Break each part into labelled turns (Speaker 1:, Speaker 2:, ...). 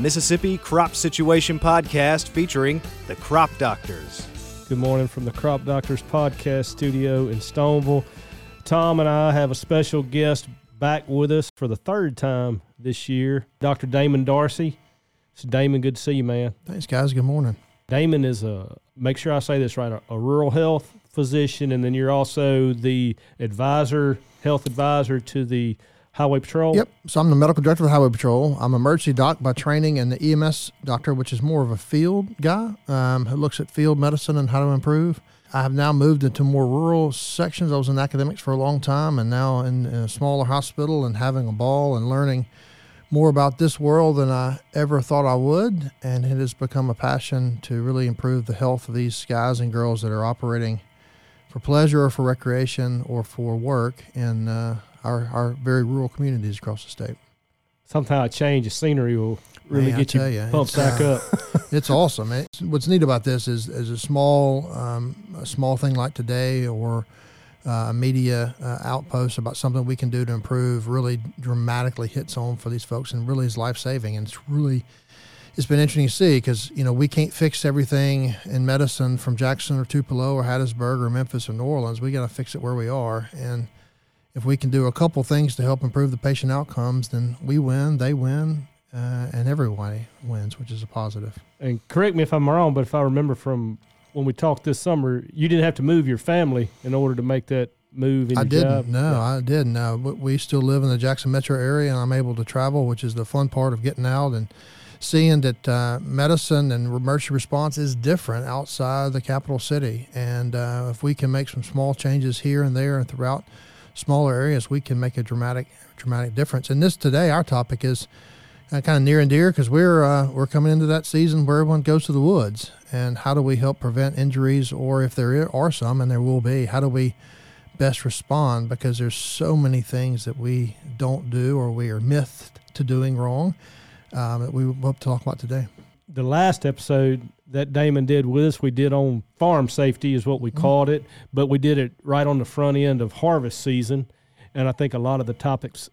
Speaker 1: Mississippi Crop Situation Podcast featuring the Crop Doctors.
Speaker 2: Good morning from the Crop Doctors Podcast studio in Stoneville. Tom and I have a special guest back with us for the third time this year, Dr. Damon Darsey. So, Damon, good to see you, man.
Speaker 3: Thanks, guys. Good morning.
Speaker 2: Damon is a, make sure I say this right, a, a rural health physician, and then you're also the advisor, health advisor to the Highway Patrol.
Speaker 3: Yep. So I'm the medical director of the Highway Patrol. I'm emergency doc by training and the EMS doctor, which is more of a field guy um, who looks at field medicine and how to improve. I have now moved into more rural sections. I was in academics for a long time and now in, in a smaller hospital and having a ball and learning more about this world than I ever thought I would. And it has become a passion to really improve the health of these guys and girls that are operating for pleasure or for recreation or for work in uh, our, our very rural communities across the state.
Speaker 2: Sometimes a change of scenery will really
Speaker 3: Man,
Speaker 2: get you,
Speaker 3: you,
Speaker 2: pumped back
Speaker 3: uh,
Speaker 2: up.
Speaker 3: it's awesome. It's, what's neat about this is, is a small um, a small thing like today or uh, a media uh, outpost about something we can do to improve really dramatically hits home for these folks and really is life saving. And it's really it's been interesting to see because you know we can't fix everything in medicine from Jackson or Tupelo or Hattiesburg or Memphis or New Orleans. We got to fix it where we are and if we can do a couple things to help improve the patient outcomes, then we win, they win, uh, and everybody wins, which is a positive.
Speaker 2: And correct me if I'm wrong, but if I remember from when we talked this summer, you didn't have to move your family in order to make that move in
Speaker 3: I didn't.
Speaker 2: job.
Speaker 3: No, I didn't. No, but we still live in the Jackson metro area, and I'm able to travel, which is the fun part of getting out and seeing that uh, medicine and emergency response is different outside the capital city. And uh, if we can make some small changes here and there and throughout smaller areas, we can make a dramatic, dramatic difference. And this today, our topic is uh, kind of near and dear because we're uh, we're coming into that season where everyone goes to the woods, and how do we help prevent injuries, or if there are some, and there will be, how do we best respond? Because there's so many things that we don't do or we are mythed to doing wrong um, that we to talk about today.
Speaker 2: The last episode that Damon did with us, we did on farm safety, is what we
Speaker 3: Mm-hmm.
Speaker 2: called it, but we did it right on the front end of harvest season. And I think a lot of the topics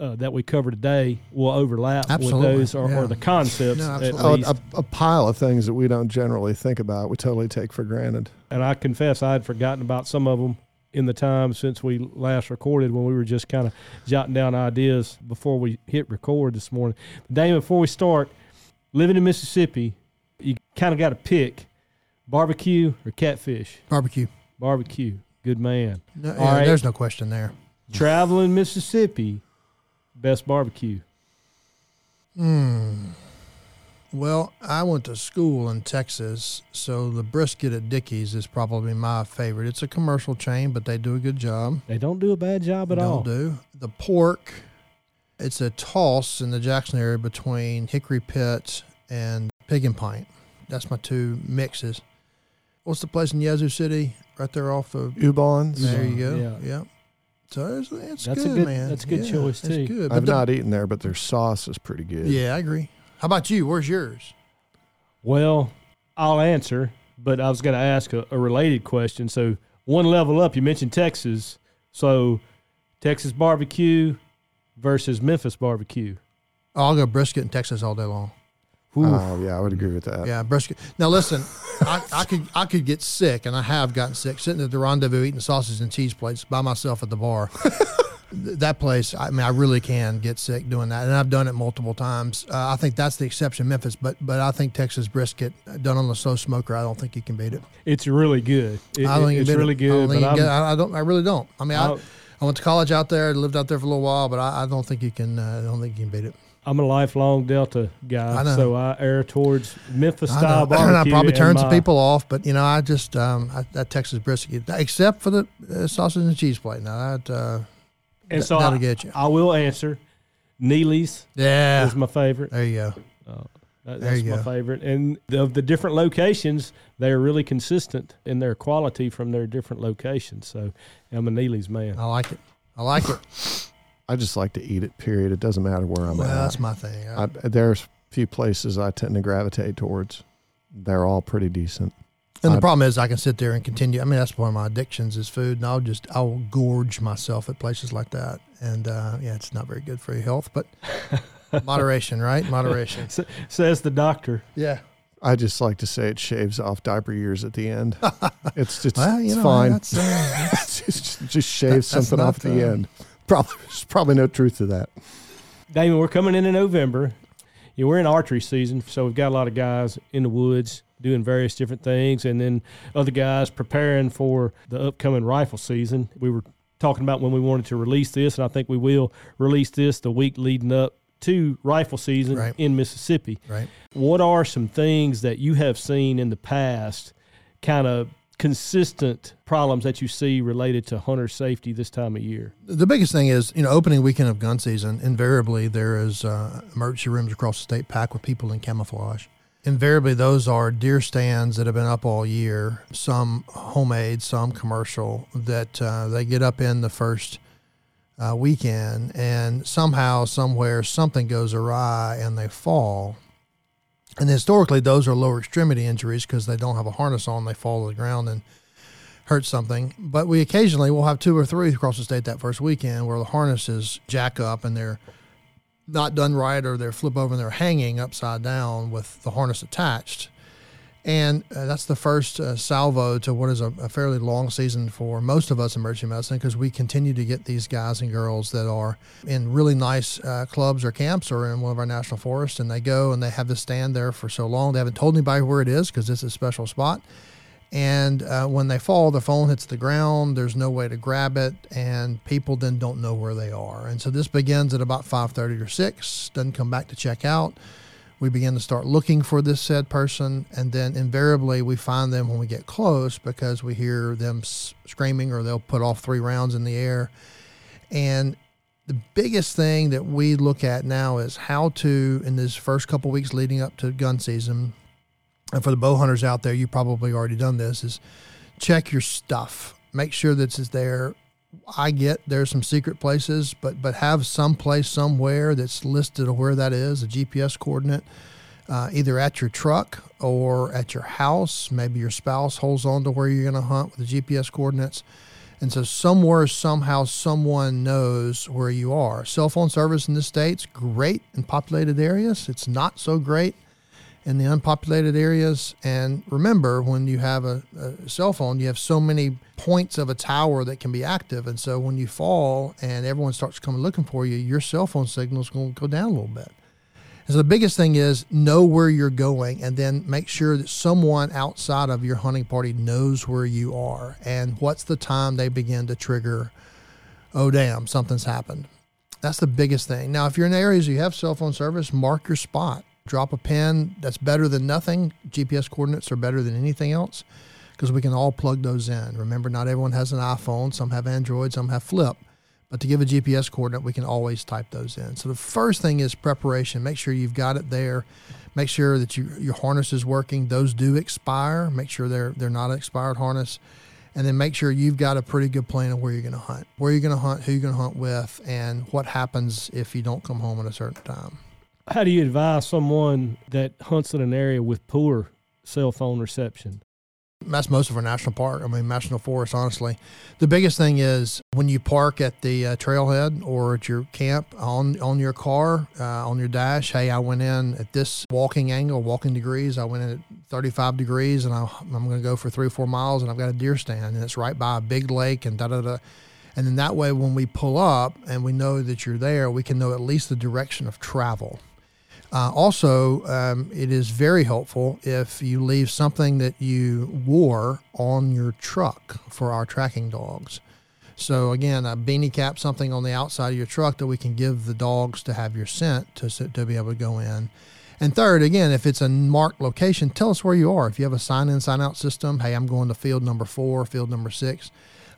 Speaker 2: uh, that we cover today will overlap
Speaker 3: Absolutely,
Speaker 2: with those or,
Speaker 3: yeah.
Speaker 2: or the concepts
Speaker 3: No,
Speaker 2: at
Speaker 3: absolutely.
Speaker 4: Oh,
Speaker 2: least.
Speaker 4: a, a pile of things that we don't generally think about, we totally take for granted.
Speaker 2: and I confess I had forgotten about some of them in the time since we last recorded when we were just kind of jotting down ideas before we hit record this morning. Damon, before we start, living in Mississippi, you kind of got to pick barbecue or catfish.
Speaker 3: Barbecue.
Speaker 2: Barbecue, good man.
Speaker 3: No, yeah,
Speaker 2: right.
Speaker 3: There's no question there.
Speaker 2: Traveling Mississippi, best barbecue.
Speaker 3: Hmm. Well, I went to school in Texas, so the brisket at Dickey's is probably my favorite. It's a commercial chain, but they do a good job.
Speaker 2: They don't do a bad job at
Speaker 3: Don't
Speaker 2: all.
Speaker 3: do the pork. It's a toss in the Jackson area between Hickory Pit and Pig and Pint. That's my two mixes. What's the place in Yazoo City? Right there off of.
Speaker 4: Ubon's.
Speaker 3: There you go.
Speaker 2: Yeah.
Speaker 3: Yeah. So it's, it's
Speaker 2: That's a
Speaker 3: good,
Speaker 2: good-
Speaker 3: man.
Speaker 2: that's a good
Speaker 3: Yeah,
Speaker 2: choice,
Speaker 3: it's
Speaker 2: too.
Speaker 3: good. But
Speaker 4: I've
Speaker 3: the-
Speaker 4: not eaten there, but their sauce is pretty good.
Speaker 3: Yeah, I agree. How about you? Where's yours?
Speaker 2: Well, I'll answer, but I was going to ask a, a related question. So, one level up, you mentioned Texas. So, Texas barbecue versus Memphis barbecue.
Speaker 3: Oh, I'll go brisket in Texas all day long.
Speaker 4: Oh, yeah, I would agree with that.
Speaker 3: Yeah, brisket. Now listen, I, I could I could get sick, and I have gotten sick sitting at the rendezvous eating sausage and cheese plates by myself at the bar. That place, I mean, I really can get sick doing that, and I've done it multiple times. Uh, I think that's the exception, Memphis, but but I think Texas brisket uh, done on the slow smoker, I don't think you can beat it.
Speaker 2: It's really good. It-
Speaker 3: I don't think
Speaker 2: it's really
Speaker 3: it. I don't
Speaker 2: good. But I'm,
Speaker 3: get- I, I don't. I really don't. I mean, I, I went to college out there, lived out there for a little while, but I, I don't think you can. Uh, I don't think you can beat it.
Speaker 2: I'm a lifelong Delta guy,
Speaker 3: I
Speaker 2: so I err towards Memphis
Speaker 3: I
Speaker 2: style barbecue.
Speaker 3: I probably turn some people off, but you know, I just um, I, that Texas brisket, except for the uh, sausage and cheese plate. Now that uh,
Speaker 2: And
Speaker 3: th-
Speaker 2: so
Speaker 3: that'll
Speaker 2: I,
Speaker 3: get you.
Speaker 2: I will answer. Neely's
Speaker 3: Yeah,
Speaker 2: is my favorite.
Speaker 3: there you go.
Speaker 2: That-
Speaker 3: There
Speaker 2: That's my
Speaker 3: go.
Speaker 2: favorite. And of the different locations, they are really consistent in their quality from their different locations. So I'm a Neely's man.
Speaker 3: I like it. I like it.
Speaker 4: I just like to eat it, period. It doesn't matter where I'm
Speaker 3: well,
Speaker 4: at.
Speaker 3: that's my thing. I,
Speaker 4: I, there's a few places I tend to gravitate towards. They're all pretty decent.
Speaker 3: and the
Speaker 4: I-
Speaker 3: problem is, I can sit there and continue. I mean, that's one of my addictions is food, and I'll just I'll gorge myself at places like that. And uh, yeah, it's not very good for your health. But Moderation, right? Moderation.
Speaker 2: Says the doctor.
Speaker 3: Yeah.
Speaker 4: I just like to say it shaves off diaper years at the end. It's just
Speaker 3: Well, you
Speaker 4: it's
Speaker 3: know,
Speaker 4: fine.
Speaker 3: that's, uh,
Speaker 4: It's just, just shaves
Speaker 3: That-
Speaker 4: something off at the
Speaker 3: uh,
Speaker 4: end. Probably there's probably no truth to that.
Speaker 2: Damon, we're coming in in November. You know, we're in archery season, so we've got a lot of guys in the woods doing various different things, and then other guys preparing for the upcoming rifle season. We were talking about when we wanted to release this, and I think we will release this the week leading up to rifle season
Speaker 3: Right.
Speaker 2: in Mississippi.
Speaker 3: right.
Speaker 2: What are some things that you have seen in the past, kind of consistent problems that you see related to hunter safety this time of year?
Speaker 3: The biggest thing is, you know, opening weekend of gun season, invariably there is uh, emergency rooms across the state packed with people in camouflage. Invariably, those are deer stands that have been up all year, some homemade, some commercial, that uh, they get up in the first uh, weekend and somehow, somewhere, something goes awry and they fall. And historically, those are lower extremity injuries because they don't have a harness on, they fall to the ground and hurt something. But we occasionally will have two or three across the state that first weekend where the harnesses jack up and they're not done right or they're flip over and they're hanging upside down with the harness attached. And uh, that's the first uh, salvo to what is a, a fairly long season for most of us in emergency medicine because we continue to get these guys and girls that are in really nice uh, clubs or camps or in one of our national forests and they go and they have to stand there for so long. They haven't told anybody where it is because is a special spot. And uh, when they fall the phone hits the ground there's no way to grab it and people then don't know where they are. And so this begins at about 5.30 or 6 doesn't come back to check out we begin to start looking for this said person and then invariably we find them when we get close because we hear them screaming or they'll put off three rounds in the air and the biggest thing that we look at now is how to in this first couple weeks leading up to gun season and for the bow hunters out there, you probably already done this, is check your stuff. Make sure that it's there. I get there's some secret places, but but have some place somewhere that's listed where that is, a GPS coordinate, uh, either at your truck or at your house. Maybe your spouse holds on to where you're going to hunt with the GPS coordinates. And so somewhere, somehow, someone knows where you are. Cell phone service in the states great in populated areas. It's not so great in the unpopulated areas. And remember, when you have a, a, cell phone, you have so many points of a tower that can be active. And so when you fall and everyone starts coming looking for you, your cell phone signal is going to go down a little bit. And so the biggest thing is know where you're going and then make sure that someone outside of your hunting party knows where you are and what's the time they begin to trigger, oh, damn, something's happened. That's the biggest thing. Now, if you're in areas you have cell phone service, mark your spot drop a pin. That's better than nothing. GPS coordinates are better than anything else because we can all plug those in. Remember, not everyone has an iPhone. Some have Android, some have Flip. But to give a GPS coordinate, we can always type those in. So the first thing is preparation. Make sure you've got it there. Make sure that you, your harness is working. Those do expire. Make sure they're they're not an expired harness. And then make sure you've got a pretty good plan of where you're going to hunt, where you're going to hunt, who you're going to hunt with, and what happens if you don't come home at a certain time.
Speaker 2: How do you advise someone that hunts in an area with poor cell phone reception?
Speaker 3: That's most of our national park. I mean, national forest. Honestly, the biggest thing is when you park at the uh, trailhead or at your camp on on your car uh, on your dash. Hey, I went in at this walking angle, walking degrees. I went in at 35 degrees, and I, I'm going to go for three or four miles, and I've got a deer stand, and it's right by a big lake, and da da da. And then that way, when we pull up and we know that you're there, we can know at least the direction of travel. Uh, also, um, it is very helpful if you leave something that you wore on your truck for our tracking dogs. So again, a beanie cap, something on the outside of your truck that we can give the dogs to have your scent to to be able to go in. And third, again, if it's a marked location, tell us where you are. If you have a sign in, sign out system, hey, I'm going to field number four, field number six.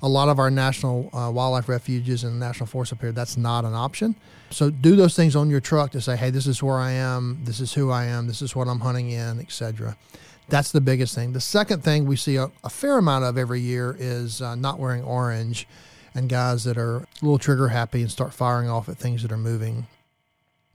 Speaker 3: A lot of our national uh, wildlife refuges and national forests up here, that's not an option. So do those things on your truck to say, hey, this is where I am, this is who I am, this is what I'm hunting in, etc. That's the biggest thing. The second thing we see a, a fair amount of every year is uh, not wearing orange and guys that are a little trigger happy and start firing off at things that are moving.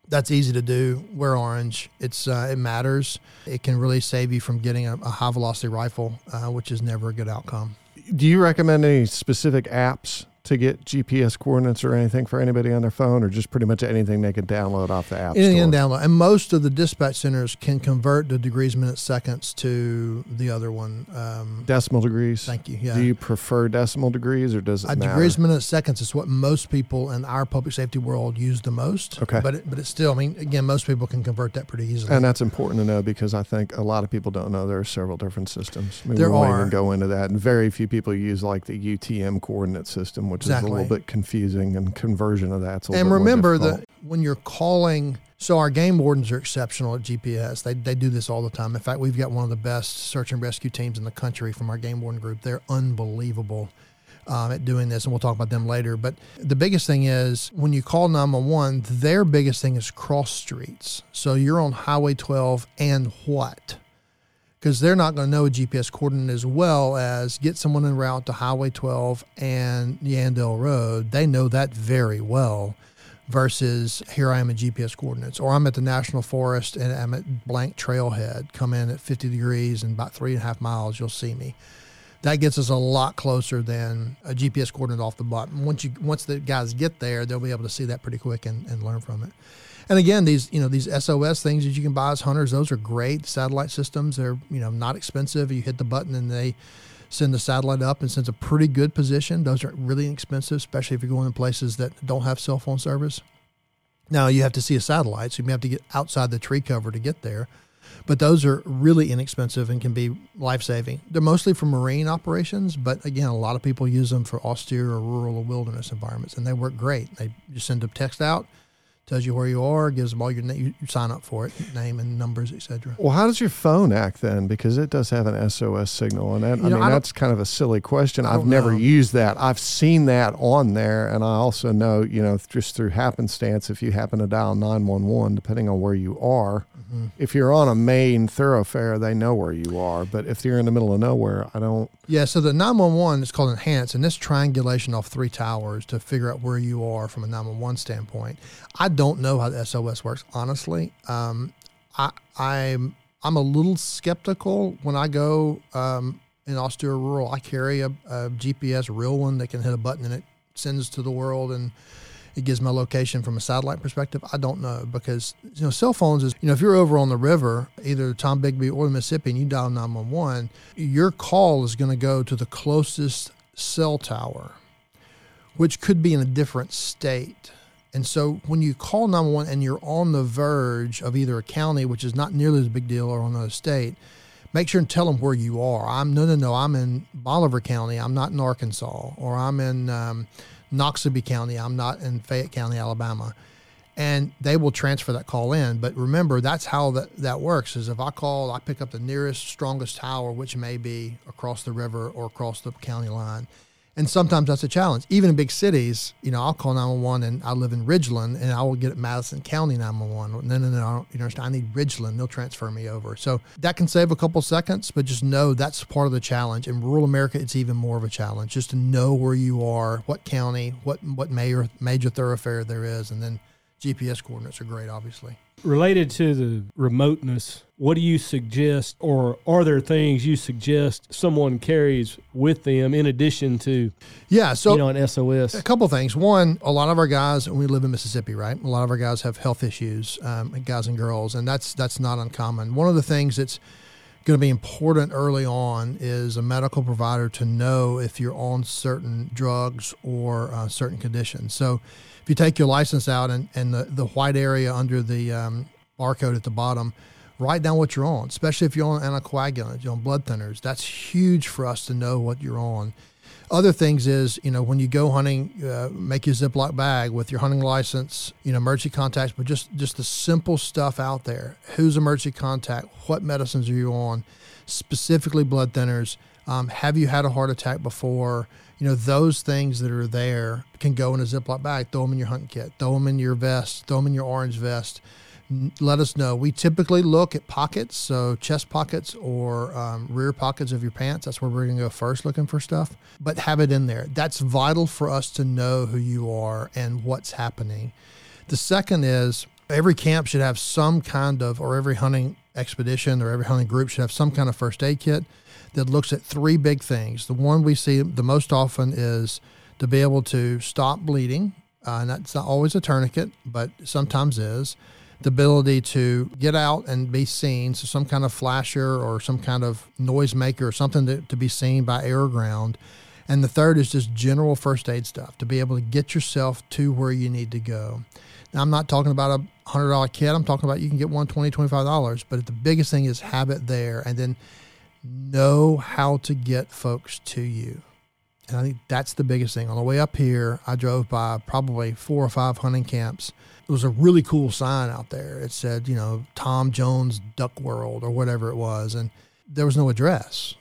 Speaker 3: That's easy to do. Wear orange. It's uh, it matters. It can really save you from getting a, a high velocity rifle, uh, which is never a good outcome.
Speaker 4: Do you recommend any specific apps to get GPS coordinates or anything for anybody on their phone, or just pretty much anything they can download off the app
Speaker 3: Anything
Speaker 4: store?
Speaker 3: download, and most of the dispatch centers can convert the degrees, minutes, seconds to the other one. Um,
Speaker 4: Decimal degrees.
Speaker 3: thank you. Yeah.
Speaker 4: Do you prefer decimal degrees, or does it
Speaker 3: Uh,
Speaker 4: matter?
Speaker 3: degrees, minutes, seconds is what most people in our public safety world use the most.
Speaker 4: Okay.
Speaker 3: But it, but it's still, I mean, again, most people can convert that pretty easily.
Speaker 4: And that's important to know because I think a lot of people don't know there are several different systems. I mean,
Speaker 3: There
Speaker 4: we won't
Speaker 3: are.
Speaker 4: even go into that. And very few people use like the UTM coordinate system, which is a little bit confusing and conversion of that's a little
Speaker 3: and remember that when you're calling, so our game wardens are exceptional at GPS. They, they do this all the time. In fact, we've got one of the best search and rescue teams in the country from our game warden group. They're unbelievable um, at doing this, and we'll talk about them later. But the biggest thing is when you call 911, their biggest thing is cross streets. So you're on Highway 12 and what? Because they're not going to know a GPS coordinate as well as get someone en route to Highway 12 and Yandell Road. They know that very well versus here I am at GPS coordinates, or I'm at the National Forest and I'm at blank trailhead. Come in at 50 degrees and about three and a half miles, you'll see me. That gets us a lot closer than a GPS coordinate off the button. Once you once the guys get there, they'll be able to see that pretty quick and, and learn from it. And again, these you know these SOS things that you can buy as hunters, those are great satellite systems. They're you know not expensive. You hit the button and they send the satellite up and sends a pretty good position. Those are really inexpensive, especially if you're going to places that don't have cell phone service. Now you have to see a satellite, so you may have to get outside the tree cover to get there. But those are really inexpensive and can be life saving. They're mostly for marine operations, but again, a lot of people use them for austere or rural or wilderness environments, and they work great. They just send a text out, tells you where you are, gives them all your name, you sign up for it, name and numbers, etc.
Speaker 4: Well, how does your phone act then? Because it does have an SOS signal, and that,
Speaker 3: You
Speaker 4: I
Speaker 3: know,
Speaker 4: mean
Speaker 3: I
Speaker 4: that's kind of a silly question. I've never
Speaker 3: know.
Speaker 4: used that. I've seen that on there, and I also know, you know, just through happenstance, if you happen to dial nine one one, depending on where you are,
Speaker 3: Mm-hmm.
Speaker 4: if you're on a main thoroughfare, they know where you are. But if you're in the middle of nowhere, I don't.
Speaker 3: Yeah, so the 911 is called Enhance, and this triangulation off three towers to figure out where you are from a 911 standpoint. I don't know how the SOS works, honestly. Um, I, I'm I'm a little skeptical when I go um, in austere rural. I carry a, a GPS real one that can hit a button and it sends to the world and it gives my location from a satellite perspective. I don't know because you know cell phones is you know if you're over on the river, either Tombigbee or the Mississippi, and you dial 911, your call is going to go to the closest cell tower, which could be in a different state. And so when you call 911 and you're on the verge of either a county, which is not nearly as big deal, or on another state, make sure and tell them where you are. I'm no, no, no. I'm in Bolivar County. I'm not in Arkansas, or I'm in um, Noxubee County. I'm not in Fayette County, Alabama. And they will transfer that call in. But remember, that's how that, that works. Is if I call, I pick up the nearest, strongest tower, which may be across the river or across the county line. And sometimes that's a challenge. Even in big cities, you know, I'll call 911 and I live in Ridgeland and I will get Madison County 911. No, no, no, I don't, you know, I need Ridgeland. They'll transfer me over. So that can save a couple seconds, but just know that's part of the challenge. In rural America, it's even more of a challenge just to know where you are, what county, what, what major, major thoroughfare there is. And then GPS coordinates are great, obviously.
Speaker 2: Related to the remoteness, what do you suggest, or are there things you suggest someone carries with them in addition to,
Speaker 3: Yeah. So
Speaker 2: you know, an SOS?
Speaker 3: A couple things. One, a lot of our guys, and we live in Mississippi, right? A lot of our guys have health issues, um, guys and girls, and that's that's not uncommon. One of the things that's going to be important early on is a medical provider to know if you're on certain drugs or uh, certain conditions. So, if you take your license out and, and the, the white area under the um, barcode at the bottom, write down what you're on, especially if you're on anticoagulants, you're on blood thinners. That's huge for us to know what you're on. Other things is, you know, when you go hunting, uh, make your Ziploc bag with your hunting license, you know, emergency contacts, but just just the simple stuff out there. Who's emergency contact? What medicines are you on? Specifically, blood thinners. Um, have you had a heart attack before? You know, those things that are there can go in a Ziploc bag. Throw them in your hunting kit. Throw them in your vest. Throw them in your orange vest let us know. We typically look at pockets, so chest pockets or um, rear pockets of your pants. That's where we're going to go first looking for stuff, but have it in there. That's vital for us to know who you are and what's happening. The second is every camp should have some kind of, or every hunting expedition or every hunting group should have some kind of first aid kit that looks at three big things. The one we see the most often is to be able to stop bleeding. Uh, and that's not always a tourniquet, but sometimes is. The ability to get out and be seen, so some kind of flasher or some kind of noisemaker or something to, to be seen by air or ground. And the third is just general first aid stuff to be able to get yourself to where you need to go. Now, I'm not talking about a $100 kit. I'm talking about you can get one $20, $25. But the biggest thing is have it there and then know how to get folks to you. And I think that's the biggest thing. On the way up here, I drove by probably four or five hunting camps. It was a really cool sign out there. It said, you know, Tom Jones Duck World or whatever it was. And there was no address.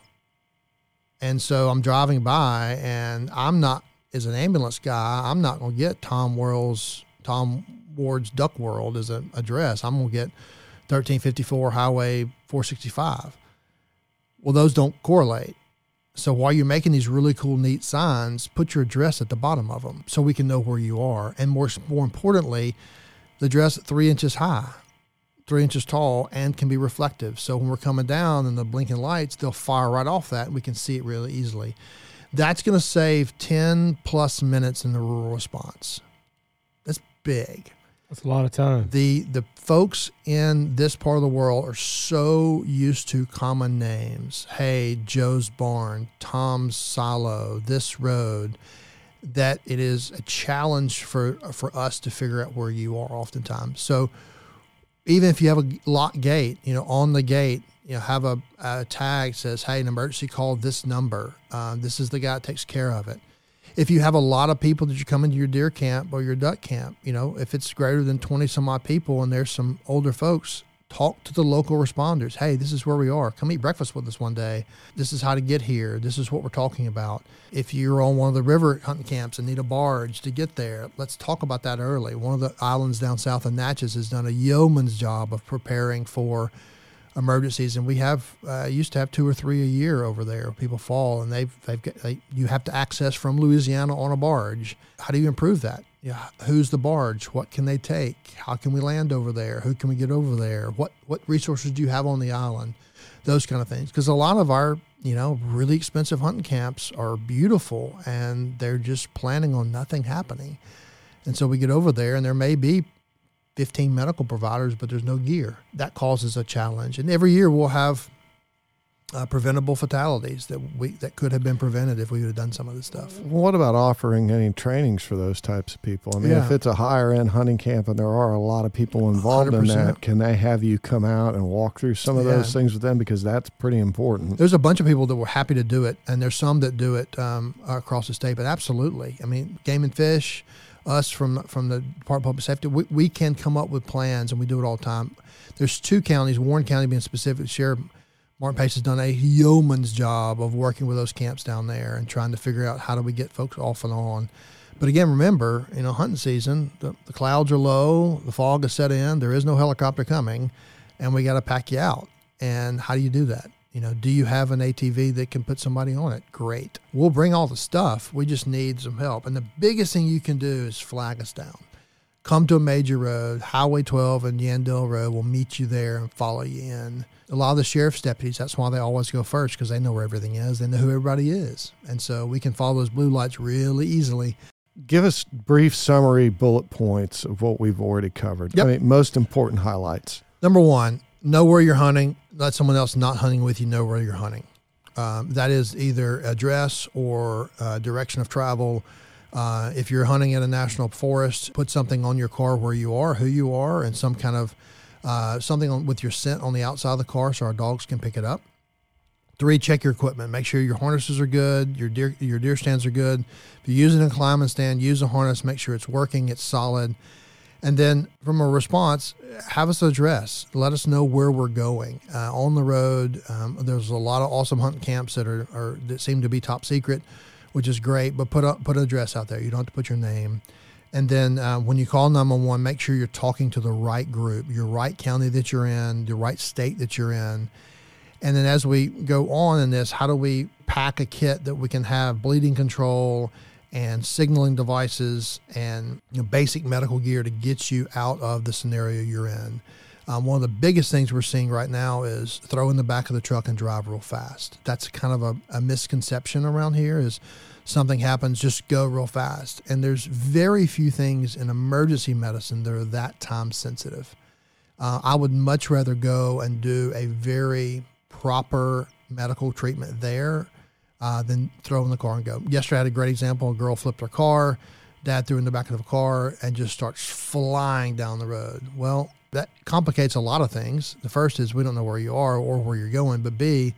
Speaker 3: And so I'm driving by and I'm not, as an ambulance guy, I'm not going to get Tom World's, Tom Ward's Duck World as an address. I'm going to get 1354 Highway 465. Well, those don't correlate. So while you're making these really cool, neat signs, put your address at the bottom of them so we can know where you are. And more, more importantly, the address three inches high, three inches tall, and can be reflective. So when we're coming down and the blinking lights, they'll fire right off that. And we can see it really easily. That's going to save 10 plus minutes in the rural response. That's big.
Speaker 2: That's a lot of time.
Speaker 3: The the folks in this part of the world are so used to common names. Hey, Joe's barn, Tom's silo, this road, that it is a challenge for for us to figure out where you are oftentimes. So even if you have a lock gate, you know, on the gate, you know, have a, a tag says, "Hey, an emergency call this number. Uh, this is the guy that takes care of it." If you have a lot of people that you come into your deer camp or your duck camp, you know, if it's greater than 20 some odd people and there's some older folks, talk to the local responders. Hey, this is where we are. Come eat breakfast with us one day. This is how to get here. This is what we're talking about. If you're on one of the river hunting camps and need a barge to get there, let's talk about that early. One of the islands down south of Natchez has done a yeoman's job of preparing for emergencies, and we have uh, used to have two or three a year over there. People fall, and they've they've got, they, you have to access from Louisiana on a barge. How do you improve that? Yeah, who's the barge? What can they take? How can we land over there? Who can we get over there? What what resources do you have on the island? Those kind of things. Because a lot of our you know really expensive hunting camps are beautiful, and they're just planning on nothing happening. And so we get over there, and there may be 15 medical providers, but there's no gear. That causes a challenge. And every year we'll have uh, preventable fatalities that we that could have been prevented if we would have done some of this stuff.
Speaker 4: What about offering any trainings for those types of people? I mean,
Speaker 3: Yeah.
Speaker 4: if it's a higher end hunting camp and there are a lot of people involved in
Speaker 3: 100%.
Speaker 4: that, can they have you come out and walk through some of
Speaker 3: Yeah.
Speaker 4: those things with them because that's pretty important.
Speaker 3: There's a bunch of people that were happy to do it, and there's some that do it um, across the state. But absolutely, I mean, Game and Fish, us from from the Department of Public Safety, we, we can come up with plans, and we do it all the time. There's two counties, Warren County being specific. Sheriff Martin Pace has done a yeoman's job of working with those camps down there and trying to figure out how do we get folks off and on. But again, remember, you know, hunting season, the, the clouds are low, the fog is set in, there is no helicopter coming, and we got to pack you out. And how do you do that? You know, do you have an ATV that can put somebody on it? Great. We'll bring all the stuff. We just need some help. And the biggest thing you can do is flag us down. Come to a major road, Highway 12 and Yandell Road We'll meet you there and follow you in. A lot of the sheriff's deputies, that's why they always go first because they know where everything is. They know who everybody is. And so we can follow those blue lights really easily.
Speaker 4: Give us brief summary bullet points of what we've already covered.
Speaker 3: Yep.
Speaker 4: I mean, most important highlights.
Speaker 3: Number one, know where you're hunting. Let someone else not hunting with you know where you're hunting. Um, that is either address or uh, direction of travel. Uh, if you're hunting in a national forest, put something on your car where you are, who you are, and some kind of uh, something on, with your scent on the outside of the car so our dogs can pick it up. Three, check your equipment. Make sure your harnesses are good, your deer your deer stands are good. If you're using a climbing stand, use a harness. Make sure it's working, it's solid. And then from a response, have us address. Let us know where we're going uh, on the road. Um, there's a lot of awesome hunt camps that are, are that seem to be top secret, which is great. But put a, put an address out there. You don't have to put your name. And then uh, when you call 911, make sure you're talking to the right group, your right county that you're in, the right state that you're in. And then as we go on in this, how do we pack a kit that we can have bleeding control and signaling devices and you know, basic medical gear to get you out of the scenario you're in? Um, one of the biggest things we're seeing right now is throw in the back of the truck and drive real fast. That's kind of a, a misconception around here is something happens, just go real fast. And there's very few things in emergency medicine that are that time sensitive. Uh, I would much rather go and do a very proper medical treatment there uh, than throw in the car and go. Yesterday, I had a great example. A girl flipped her car. Dad threw in the back of the car and just starts flying down the road. Well, that complicates a lot of things. The first is we don't know where you are or where you're going, but B,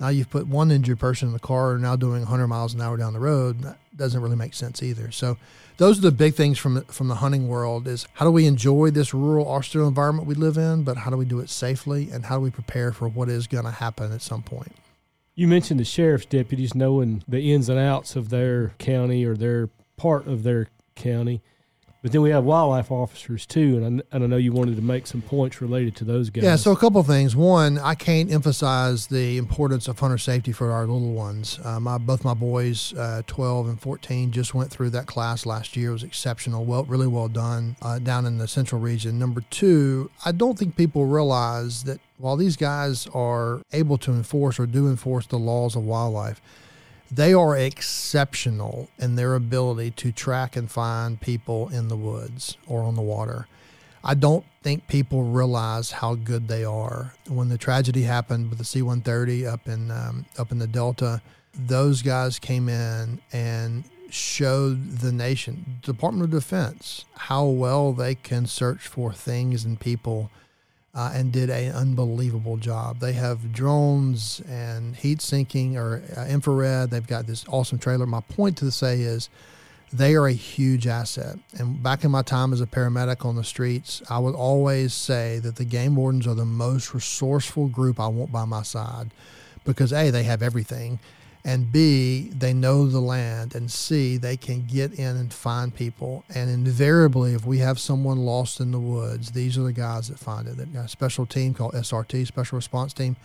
Speaker 3: now you've put one injured person in the car and now doing 100 miles an hour down the road. That doesn't really make sense either. So those are the big things from from the hunting world is how do we enjoy this rural austere environment we live in, but how do we do it safely and how do we prepare for what is going to happen at some point?
Speaker 2: You mentioned the sheriff's deputies knowing the ins and outs of their county or their part of their county. But then we have wildlife officers too, and I, and I know you wanted to make some points related to those guys.
Speaker 3: Yeah, so a couple things. One, I can't emphasize the importance of hunter safety for our little ones. Uh, my both my boys, uh, 12 and 14, just went through that class last year. It was exceptional, well, really well done uh, down in the central region. Number two, I don't think people realize that while these guys are able to enforce or do enforce the laws of wildlife, they are exceptional in their ability to track and find people in the woods or on the water. I don't think people realize how good they are. When the tragedy happened with the C-130 up in um, up in the Delta, those guys came in and showed the nation, Department of Defense, how well they can search for things and people uh, and did an unbelievable job. They have drones and heat sinking or uh, infrared. They've got this awesome trailer. My point to say is they are a huge asset. And back in my time as a paramedic on the streets, I would always say that the game wardens are the most resourceful group I want by my side because A, they have everything and B, they know the land, and C, they can get in and find people. And invariably, if we have someone lost in the woods, these are the guys that find it. They've got a special team called SRT, Special Response Team,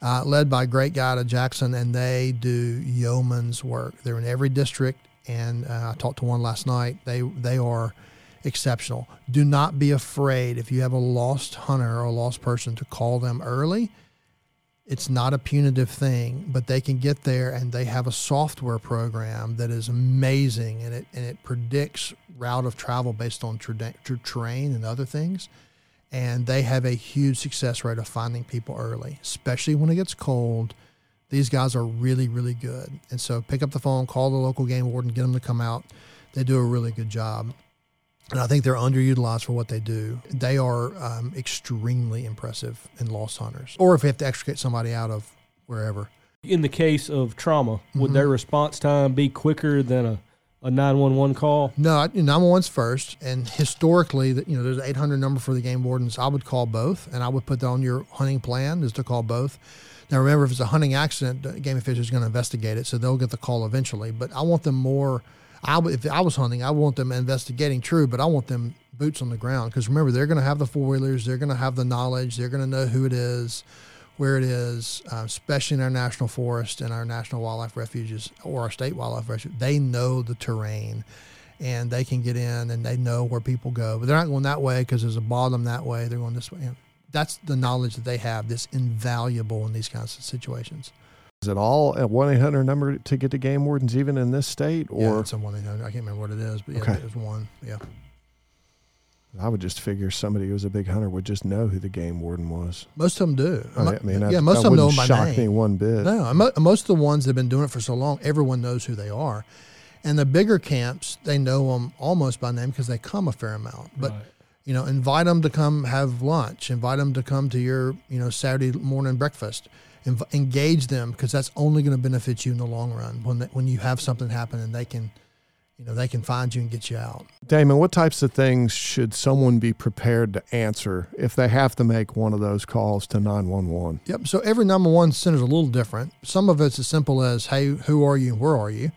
Speaker 3: uh, led by a great guy to Jackson, and they do yeoman's work. They're in every district, and uh, I talked to one last night. They they are exceptional. Do not be afraid if you have a lost hunter or a lost person to call them early it's not a punitive thing, but they can get there and they have a software program that is amazing and it and it predicts route of travel based on tra- tra- terrain and other things. And they have a huge success rate of finding people early, especially when it gets cold. These guys are really, really good. And so pick up the phone, call the local game warden, get them to come out. They do a really good job and I think they're underutilized for what they do. They are um, extremely impressive in lost hunters, or if they have to extricate somebody out of wherever.
Speaker 2: In the case of trauma, would mm-hmm. their response time be quicker than a, a 911 call?
Speaker 3: No, 911's first. And historically, you know, there's an 800 number for the game wardens. I would call both, and I would put that on your hunting plan is to call both. Now, remember, if it's a hunting accident, the game official is going to investigate it, so they'll get the call eventually. But I want them more – I, if I was hunting, I want them investigating true, but I want them boots on the ground because remember they're going to have the four wheelers, they're going to have the knowledge, they're going to know who it is, where it is, uh, especially in our national forest and our national wildlife refuges or our state wildlife refuge. They know the terrain, and they can get in and they know where people go, but they're not going that way because there's a bottom that way. They're going this way. that's the knowledge that they have. That's invaluable in these kinds of situations.
Speaker 4: Is it all a one eight hundred number to get to game wardens, even in this state? Or
Speaker 3: yeah, it's a one eight hundred. I can't remember what it is, but yeah, okay. it one. Yeah.
Speaker 4: I would just figure somebody who was a big hunter would just know who the game warden was.
Speaker 3: Most of them do.
Speaker 4: I mean, I,
Speaker 3: yeah, most of them know them by
Speaker 4: shock
Speaker 3: name.
Speaker 4: me one bit.
Speaker 3: No, most of the ones that have been doing it for so long, everyone knows who they are. And the bigger camps, they know them almost by name because they come a fair amount. But right. You know, invite them to come have lunch. Invite them to come to your you know Saturday morning breakfast engage them because that's only going to benefit you in the long run when they, when you have something happen and they can you know they can find you and get you out.
Speaker 4: Damon, what types of things should someone be prepared to answer if they have to make one of those calls to 911?
Speaker 3: Yep. So every 911 center is a little different. Some of it's as simple as, "Hey, who are you and where are you?"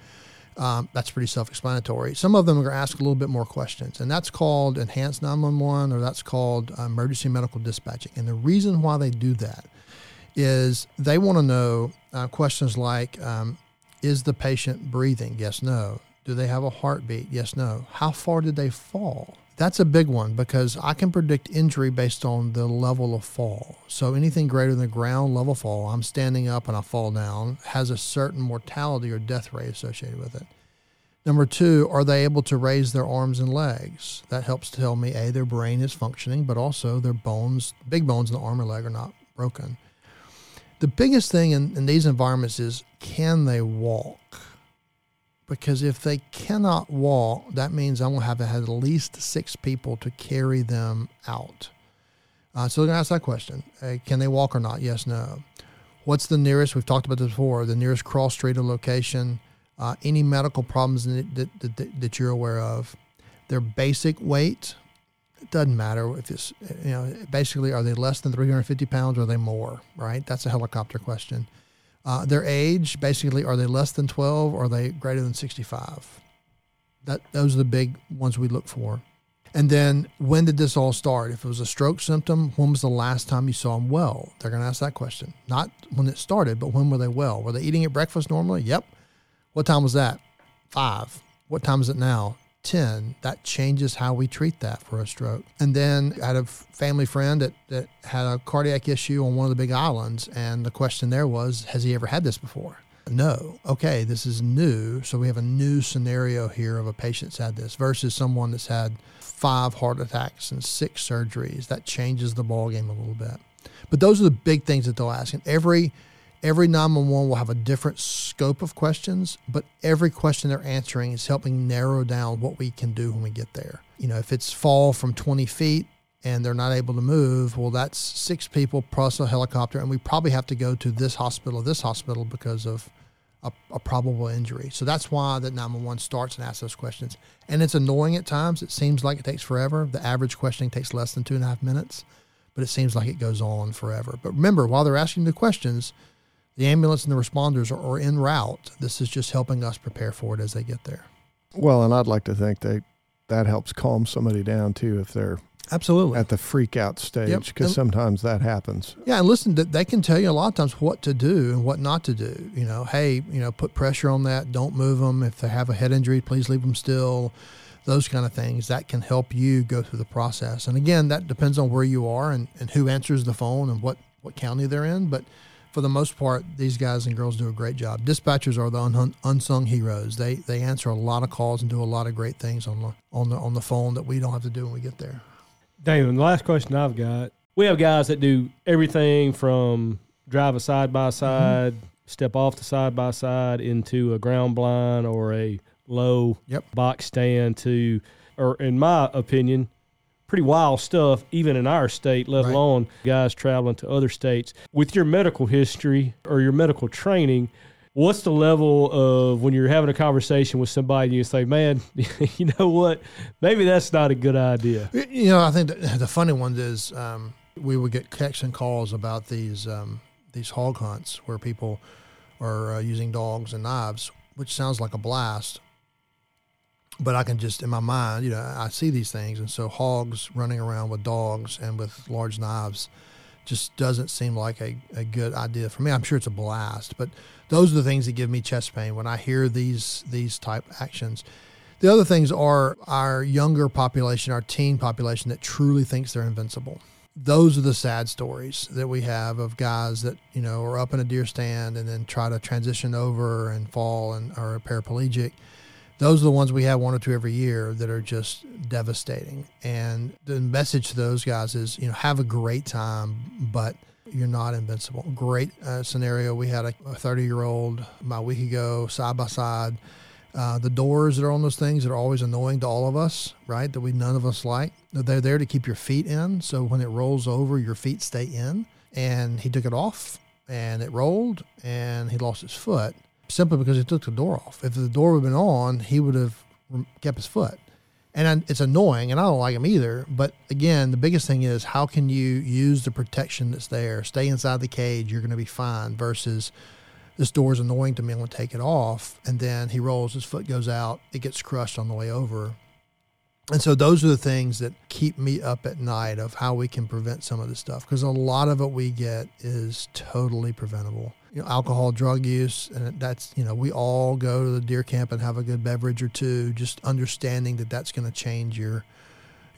Speaker 3: Um, that's pretty self-explanatory. Some of them are going to ask a little bit more questions, and that's called enhanced 911 or that's called emergency medical dispatching. And the reason why they do that is they want to know uh, questions like um, Is the patient breathing? Yes, no. Do they have a heartbeat? Yes, no. How far did they fall? That's a big one because I can predict injury based on the level of fall. So anything greater than the ground level fall, I'm standing up and I fall down, has a certain mortality or death rate associated with it. Number two, are they able to raise their arms and legs? That helps tell me a their brain is functioning, but also their bones, big bones in the arm or leg, are not broken. The biggest thing in, in these environments is can they walk? Because if they cannot walk, that means I'm going to have to have at least six people to carry them out. Uh, so they're going to ask that question: Can they walk or not? Yes, no. What's the nearest? We've talked about this before. The nearest cross street or location. Uh, any medical problems that, that, that, that you're aware of. Their basic weight. It doesn't matter if it's you know basically are they less than 350 pounds or are they more? Right. That's a helicopter question. Uh, their age, basically, are they less than 12 or are they greater than 65? That those are the big ones we look for. And then when did this all start? If it was a stroke symptom, when was the last time you saw them well? They're going to ask that question. Not when it started, but when were they well? Were they eating at breakfast normally? Yep. What time was that? Five. What time is it now? 10, that changes how we treat that for a stroke. And then I had a family friend that, that had a cardiac issue on one of the big islands. And the question there was, has he ever had this before? No. Okay, this is new. So we have a new scenario here of a patient that's had this versus someone that's had five heart attacks and six surgeries. That changes the ball game a little bit. But those are the big things that they'll ask. And every Every 911 will have a different scope of questions, but every question they're answering is helping narrow down what we can do when we get there. You know, if it's fall from 20 feet and they're not able to move, well, that's six people plus a helicopter, and we probably have to go to this hospital, or this hospital because of a, a probable injury. So that's why that 911 starts and asks those questions. And it's annoying at times. It seems like it takes forever. The average questioning takes less than two and a half minutes, but it seems like it goes on forever. But remember, while they're asking the questions, the ambulance and the responders are, are en route. This is just helping us prepare for it as they get there.
Speaker 4: Well, and I'd like to think that that helps calm somebody down too if they're
Speaker 3: absolutely
Speaker 4: at the freak out stage because yep. sometimes that happens.
Speaker 3: Yeah, and listen, they can tell you a lot of times what to do and what not to do. You know, hey, you know, put pressure on that. Don't move them. If they have a head injury, please leave them still. Those kind of things that can help you go through the process. And again, that depends on where you are and, and who answers the phone and what what county they're in, but for the most part, these guys and girls do a great job. Dispatchers are the un- unsung heroes. They they answer a lot of calls and do a lot of great things on the on the on the phone that we don't have to do when we get there.
Speaker 2: Damon, the last question I've got: We have guys that do everything from drive a side by mm-hmm. side, step off the side by side into a ground blind or a low
Speaker 3: yep.
Speaker 2: box stand to, or in my opinion, pretty wild stuff, even in our state, let right. alone guys traveling to other states. With your medical history or your medical training, what's the level of when you're having a conversation with somebody and you say, man, you know what? Maybe that's not a good idea.
Speaker 3: You know, I think the funny one is um, we would get texts and calls about these um, these hog hunts where people are uh, using dogs and knives, which sounds like a blast but I can just in my mind, you know, I see these things, and so hogs running around with dogs and with large knives just doesn't seem like a, a good idea for me. I'm sure it's a blast, but those are the things that give me chest pain when I hear these these type actions. The other things are our younger population, our teen population that truly thinks they're invincible. Those are the sad stories that we have of guys that you know are up in a deer stand and then try to transition over and fall and are paraplegic those are the ones we have one or two every year that are just devastating. And the message to those guys is, you know, have a great time, but you're not invincible. Great uh, scenario. We had a 30 year old my week ago, side by side. Uh, the doors that are on those things that are always annoying to all of us, right? That we none of us like. They're there to keep your feet in, so when it rolls over, your feet stay in. And he took it off, and it rolled, and he lost his foot simply because he took the door off. If the door have been on, he would have kept his foot. And it's annoying, and I don't like him either. But again, the biggest thing is how can you use the protection that's there? Stay inside the cage, you're going to be fine. Versus this door is annoying to me, I'm going to take it off. And then he rolls, his foot goes out, it gets crushed on the way over. And so those are the things that keep me up at night of how we can prevent some of this stuff because a lot of it we get is totally preventable. You know, alcohol, drug use, and that's you know we all go to the deer camp and have a good beverage or two, just understanding that that's going to change your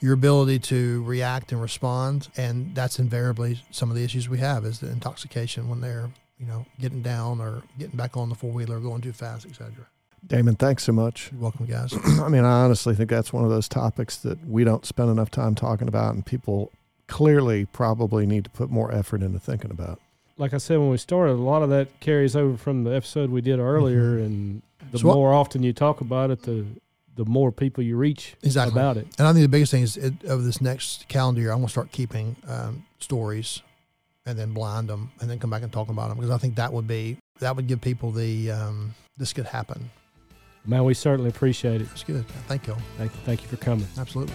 Speaker 3: your ability to react and respond, and that's invariably some of the issues we have is the intoxication when they're you know getting down or getting back on the four wheeler, going too fast, etc.
Speaker 4: Damon, thanks so much.
Speaker 3: You're welcome, guys.
Speaker 4: I mean, I honestly think that's one of those topics that we don't spend enough time talking about, and people clearly probably need to put more effort into thinking about.
Speaker 2: Like I said when we started, a lot of that carries over from the episode we did earlier, and the
Speaker 3: So
Speaker 2: more often you talk about it, the the more people you reach
Speaker 3: Exactly.
Speaker 2: about it.
Speaker 3: And I think the biggest thing is it, over this next calendar year, I'm going to start keeping um, stories and then blind them and then come back and talk about them because I think that would be that would give people the um, this could happen.
Speaker 2: Man, we certainly appreciate it.
Speaker 3: It's good. Thank you.
Speaker 2: Thank you, thank you for coming.
Speaker 3: Absolutely.